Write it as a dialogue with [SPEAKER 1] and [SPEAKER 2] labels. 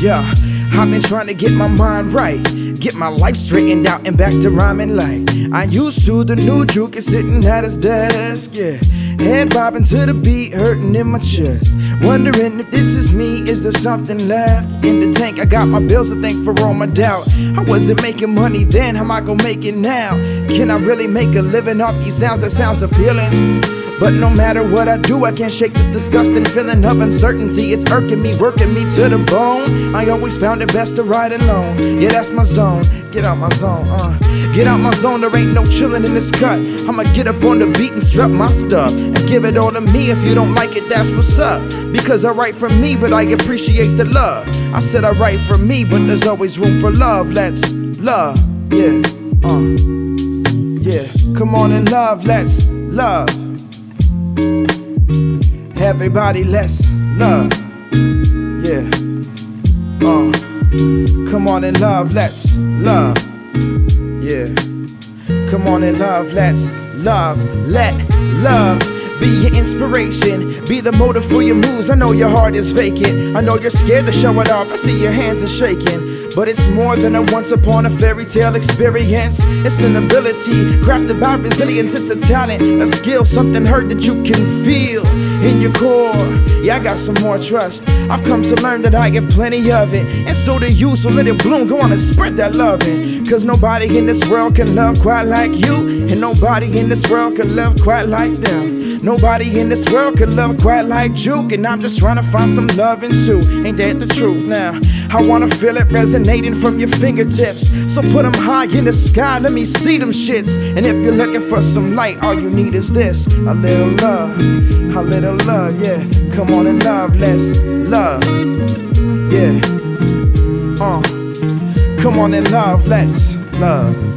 [SPEAKER 1] Yeah, I've been trying to get my mind right. Get my life straightened out and back to rhyming like I used to. The new Jook is sitting at his desk, yeah. Head bobbing to the beat, hurting in my chest. Wondering if this is me, is there something left in the tank? I got my bills to thank for all my doubt. I wasn't making money then, how am I gonna make it now? Can I really make a living off these sounds? That sounds appealing. But no matter what I do, I can't shake this disgusting feeling of uncertainty. It's irking me, working me to the bone. I always found it best to ride alone. Yeah, that's my zone. Get out my zone, uh. Get out my zone, there ain't no chillin' in this cut. I'ma get up on the beat and strut my stuff. And give it all to me. If you don't like it, that's what's up. Because I write for me, but I appreciate the love. I said I write for me, but there's always room for love. Let's love, yeah, uh. Yeah, come on and love, let's love. Everybody, let's love. Yeah. Uh. Come on and love, let's love. Yeah. Come on and love, let's love. Let love be your inspiration, be the motive for your moves. I know your heart is vacant. I know you're scared to show it off. I see your hands are shaking. But it's more than a once upon a fairy tale experience. It's an ability crafted by resilience. It's a talent, a skill, something heard that you can feel in your core. Yeah, I got some more trust. I've come to learn that I get plenty of it. And so do you, so let it bloom. Go on and spread that loving. Cause nobody in this world can love quite like you. And nobody in this world can love quite like them. Nobody in this world can love quite like Jook. And I'm just trying to find some loving too. Ain't that the truth now? I wanna feel it resonating from your fingertips. So put them high in the sky, let me see them shits. And if you're looking for some light, all you need is this a little love, a little love, yeah. Come on and love, let's love, yeah. Uh, come on and love, let's love.